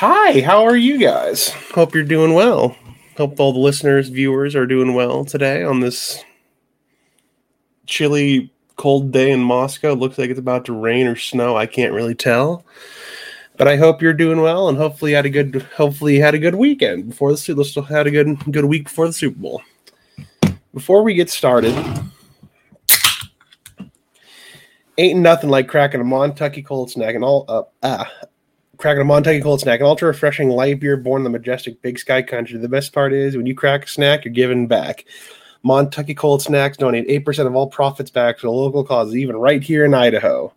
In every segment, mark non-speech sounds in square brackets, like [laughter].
Hi, how are you guys? Hope you're doing well. Hope all the listeners, viewers are doing well today on this chilly, cold day in Moscow. Looks like it's about to rain or snow. I can't really tell. But I hope you're doing well and hopefully you had a good hopefully had a good weekend before the Super Bowl. Had a good good week before the Super Bowl. Before we get started, ain't nothing like cracking a Montucky cold snack and all up uh, ah cracking a Montucky cold snack, an ultra refreshing light beer born in the majestic Big Sky country. The best part is when you crack a snack, you're giving back. Montucky Cold Snacks donate 8% of all profits back to the local causes, even right here in Idaho.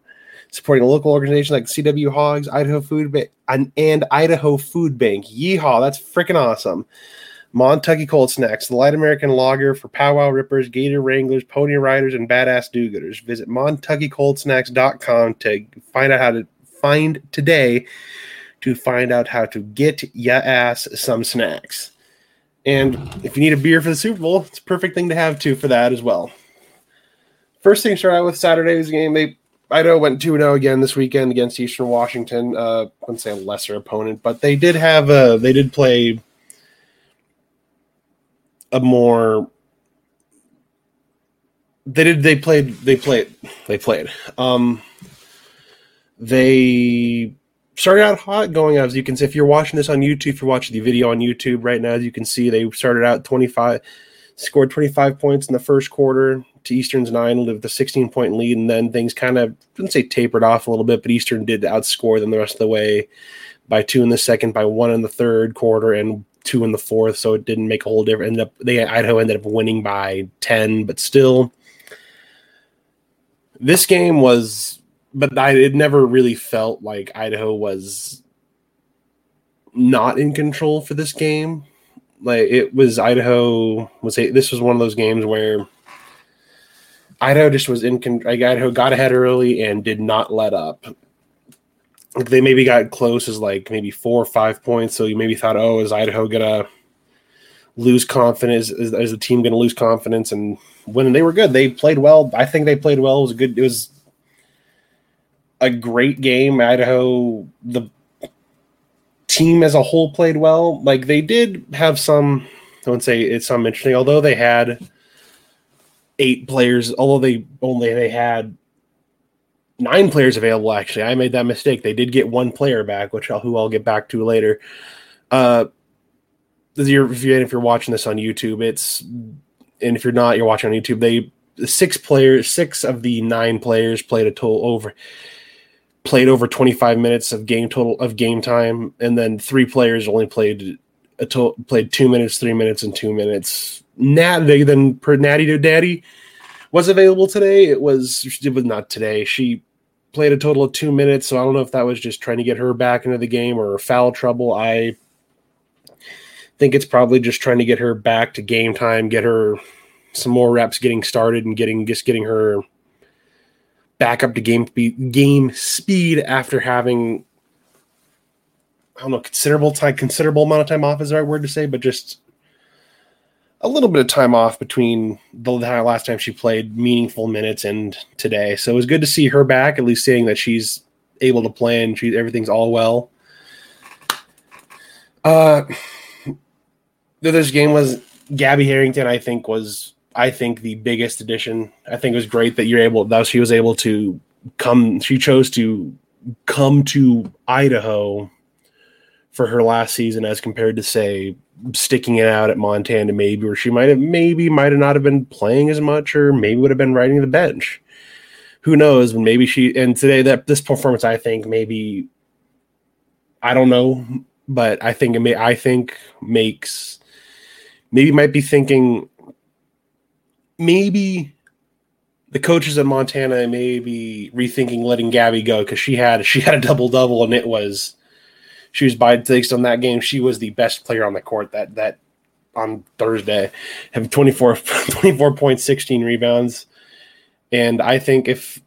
Supporting local organizations like CW Hogs, Idaho Food Bank, and, and Idaho Food Bank. Yeehaw, that's freaking awesome. Montucky Cold Snacks, the light American lager for powwow rippers, gator wranglers, pony riders, and badass do-gooders. Visit montuckycoldsnacks.com to find out how to find today to find out how to get ya ass some snacks. And if you need a beer for the Super Bowl, it's a perfect thing to have too for that as well. First thing to start out with Saturday's game. They Idaho went 2 0 again this weekend against Eastern Washington. Uh, I wouldn't say a lesser opponent, but they did have a, they did play a more they did they played they played they played um they started out hot going as you can see. If you're watching this on youtube if you're watching the video on youtube right now as you can see they started out 25 scored 25 points in the first quarter. To eastern's 9 with a 16 point lead and then things kind of I wouldn't say tapered off a little bit but eastern did outscore them the rest of the way by two in the second by one in the third quarter and two in the fourth so it didn't make a whole difference. Ended up they idaho ended up winning by 10 but still this game was but I it never really felt like Idaho was not in control for this game. Like it was Idaho was a, this was one of those games where Idaho just was in like Idaho got ahead early and did not let up. Like they maybe got close as like maybe four or five points, so you maybe thought, oh, is Idaho gonna lose confidence? Is, is the team gonna lose confidence? And when they were good, they played well. I think they played well. It was a good. It was a great game. Idaho, the team as a whole played well. Like they did have some, I wouldn't say it's some interesting, although they had eight players, although they only they had nine players available. Actually, I made that mistake. They did get one player back, which I'll, who I'll get back to later. Uh, if you're, if you're watching this on YouTube, it's and if you're not, you're watching on YouTube. They six players, six of the nine players played a total over played over 25 minutes of game total of game time, and then three players only played a total played two minutes, three minutes, and two minutes. Nat then per Natty to Daddy was available today. It was it was not today. She played a total of two minutes, so I don't know if that was just trying to get her back into the game or foul trouble. I think it's probably just trying to get her back to game time, get her some more reps getting started and getting just getting her back up to game game speed after having I don't know considerable time considerable amount of time off is the right word to say, but just a little bit of time off between the last time she played meaningful minutes and today. So it was good to see her back, at least seeing that she's able to play and she everything's all well. Uh, this game was Gabby Harrington. I think was I think the biggest addition. I think it was great that you're able that she was able to come. She chose to come to Idaho for her last season as compared to say sticking it out at Montana maybe where she might have maybe might have not have been playing as much or maybe would have been riding the bench. Who knows? Maybe she and today that this performance I think maybe I don't know, but I think it may I think makes maybe might be thinking maybe the coaches in Montana may be rethinking letting Gabby go because she had she had a double double and it was she was by based on that game. She was the best player on the court that that on Thursday, have 24, [laughs] 24 points, 16 rebounds. And I think if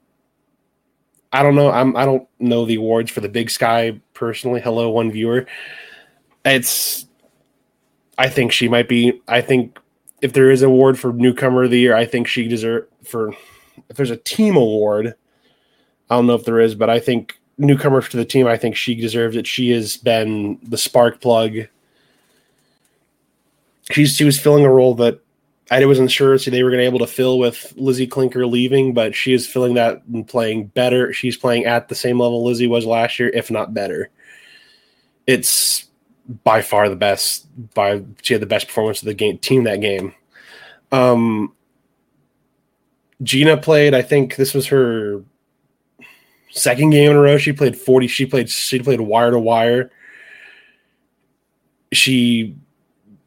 I don't know, I'm I don't know the awards for the Big Sky personally. Hello, one viewer. It's I think she might be. I think if there is an award for newcomer of the year, I think she deserve for. If there's a team award, I don't know if there is, but I think newcomer to the team. I think she deserves it. She has been the spark plug. She's she was filling a role that I wasn't sure so they were going to be able to fill with Lizzie Klinker leaving, but she is filling that and playing better. She's playing at the same level Lizzie was last year, if not better. It's by far the best. By she had the best performance of the game team that game. Um, Gina played. I think this was her second game in a row. She played forty. She played. She played wire to wire. She,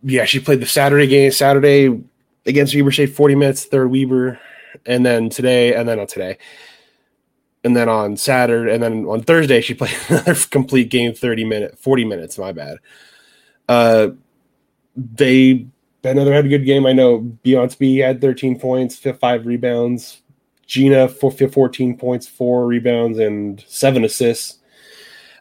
yeah, she played the Saturday game. Saturday against Weber State, forty minutes. Third Weber, and then today, and then on today, and then on Saturday, and then on Thursday she [laughs] played another complete game, thirty minute, forty minutes. My bad. Uh, they another had a good game. I know Beyonce had thirteen points, five rebounds. Gina for 14 points, four rebounds, and seven assists.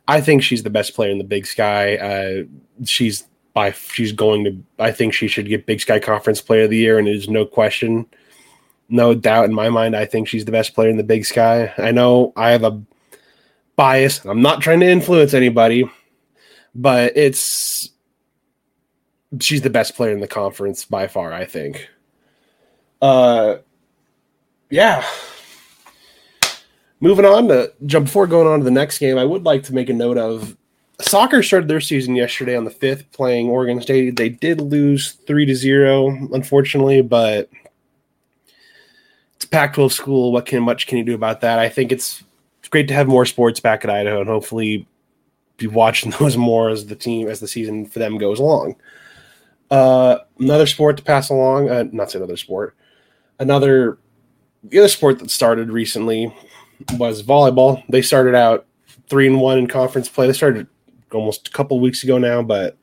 I think she's the best player in the Big Sky. Uh, she's by she's going to. I think she should get Big Sky Conference Player of the Year, and there's no question, no doubt in my mind. I think she's the best player in the Big Sky. I know I have a bias. I'm not trying to influence anybody, but it's she's the best player in the conference by far. I think. Uh, yeah. Moving on to jump before going on to the next game, I would like to make a note of soccer started their season yesterday on the fifth, playing Oregon State. They did lose three to zero, unfortunately, but Pac-12 school. What can much can you do about that? I think it's it's great to have more sports back at Idaho, and hopefully be watching [laughs] those more as the team as the season for them goes along. Uh, another sport to pass along, uh, not say another sport, another the other sport that started recently was volleyball. They started out three and one in conference play. They started almost a couple weeks ago now, but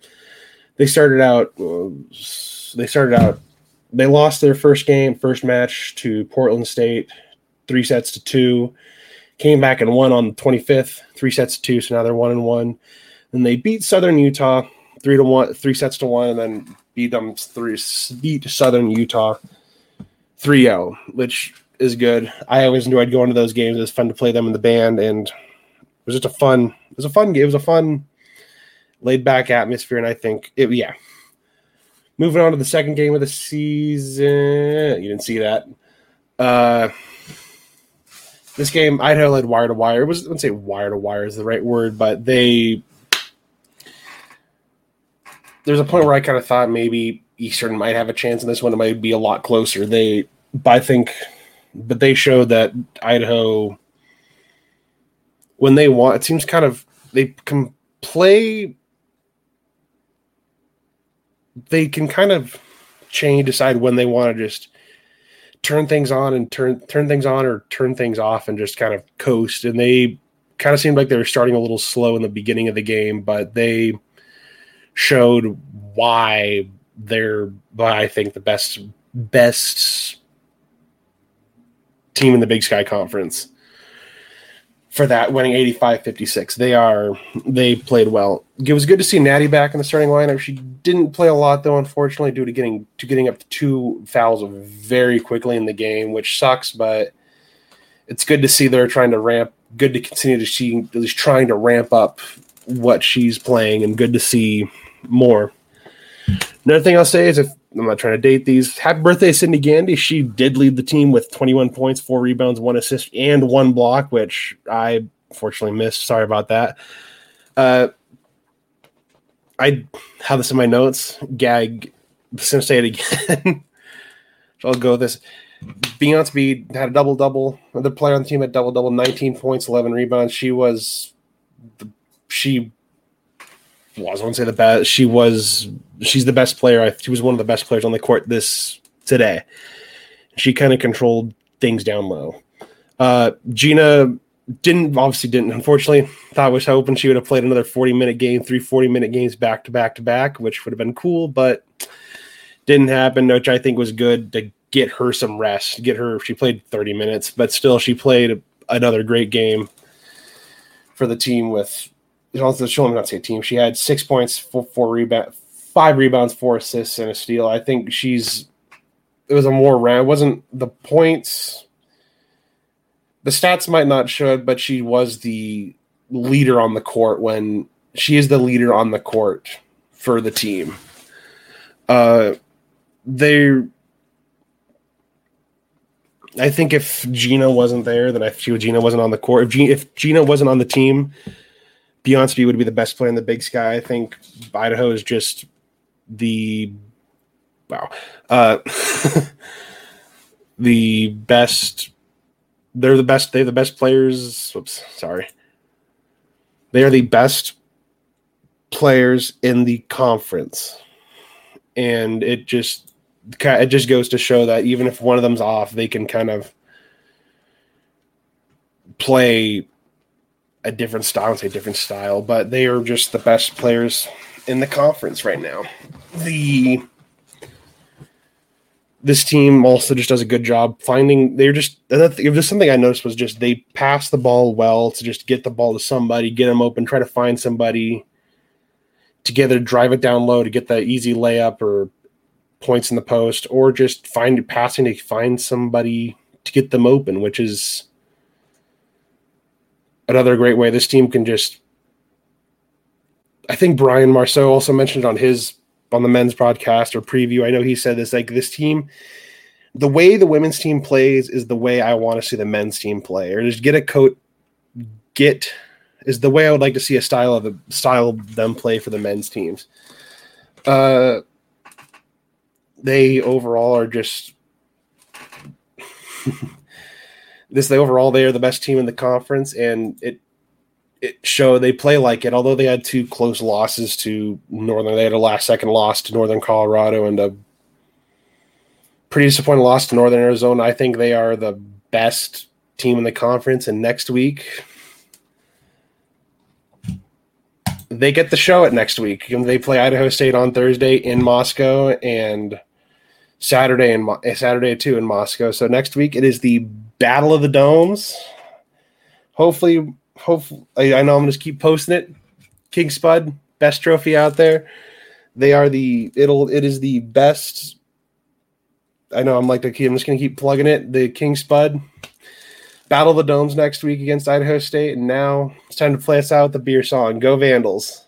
they started out. Uh, they started out. They lost their first game, first match to Portland State, three sets to two. Came back and won on the 25th, three sets to two. So now they're one and one. And they beat Southern Utah three to one, three sets to one, and then beat them three beat Southern Utah 3-0, which is good. I always enjoyed going to those games. It was fun to play them in the band, and it was just a fun. It was a fun game. It was a fun, laid back atmosphere, and I think it. Yeah. Moving on to the second game of the season, you didn't see that. Uh, this game, Idaho led wire to wire. Was I wouldn't say wire to wire is the right word, but they. There's a point where I kind of thought maybe Eastern might have a chance in this one. It might be a lot closer. They, but I think but they showed that Idaho, when they want, it seems kind of they can play. They can kind of change, decide when they want to just turn things on and turn turn things on or turn things off and just kind of coast. And they kind of seemed like they were starting a little slow in the beginning of the game, but they showed why they're, I think, the best best team in the Big Sky Conference for that, winning 85-56. They are they played well. It was good to see Natty back in the starting lineup. She didn't play a lot though, unfortunately, due to getting to getting up to two fouls very quickly in the game, which sucks, but it's good to see they're trying to ramp good to continue to see at least trying to ramp up what she's playing and good to see more. Another thing I'll say is if I'm not trying to date these. Happy birthday, Cindy Gandy. She did lead the team with 21 points, four rebounds, one assist, and one block, which I fortunately missed. Sorry about that. Uh, I have this in my notes. Gag. I'm going to say it again. so [laughs] I'll go with this. Beyonce had a double double. The player on the team had double double, 19 points, 11 rebounds. She was, she I was going to say the best. She was she's the best player. I, she was one of the best players on the court this today. She kind of controlled things down low. Uh, Gina didn't obviously didn't unfortunately thought was hoping she would have played another 40 minute game three 40 minute games back to back to back which would have been cool but didn't happen which i think was good to get her some rest get her she played 30 minutes but still she played another great game for the team with she'll not say team. She had six points four, four rebound five rebounds four assists and a steal. I think she's it was a more round wasn't the points. The stats might not show it, but she was the leader on the court when she is the leader on the court for the team. Uh, they, I think if Gina wasn't there, then if she, Gina wasn't on the court, if Gina, if Gina wasn't on the team, Beyonce would be the best player in the Big Sky. I think Idaho is just the wow, uh, [laughs] the best they're the best. They're the best players. Oops, sorry. They are the best players in the conference, and it just it just goes to show that even if one of them's off, they can kind of play a different style. say different style, but they are just the best players in the conference right now. The this team also just does a good job finding. They're just just something I noticed was just they pass the ball well to just get the ball to somebody, get them open, try to find somebody together, drive it down low to get that easy layup or points in the post, or just find passing to find somebody to get them open, which is another great way. This team can just. I think Brian Marceau also mentioned on his on the men's podcast or preview. I know he said this like this team, the way the women's team plays is the way I want to see the men's team play, or just get a coat, get is the way I would like to see a style of the style of them play for the men's teams. Uh, they overall are just [laughs] this. They overall they are the best team in the conference, and it it show they play like it. Although they had two close losses to Northern, they had a last second loss to Northern Colorado and a pretty disappointing loss to Northern Arizona. I think they are the best team in the conference. And next week, they get the show it next week. They play Idaho State on Thursday in Moscow and Saturday and Saturday too in Moscow. So next week it is the Battle of the Domes. Hopefully, hopefully, I, I know I'm going to keep posting it. King Spud, best trophy out there. They are the it'll it is the best. I know I'm like the key. I'm just going to keep plugging it. The King Spud battle of the domes next week against Idaho State, and now it's time to play us out with the beer song. Go Vandals.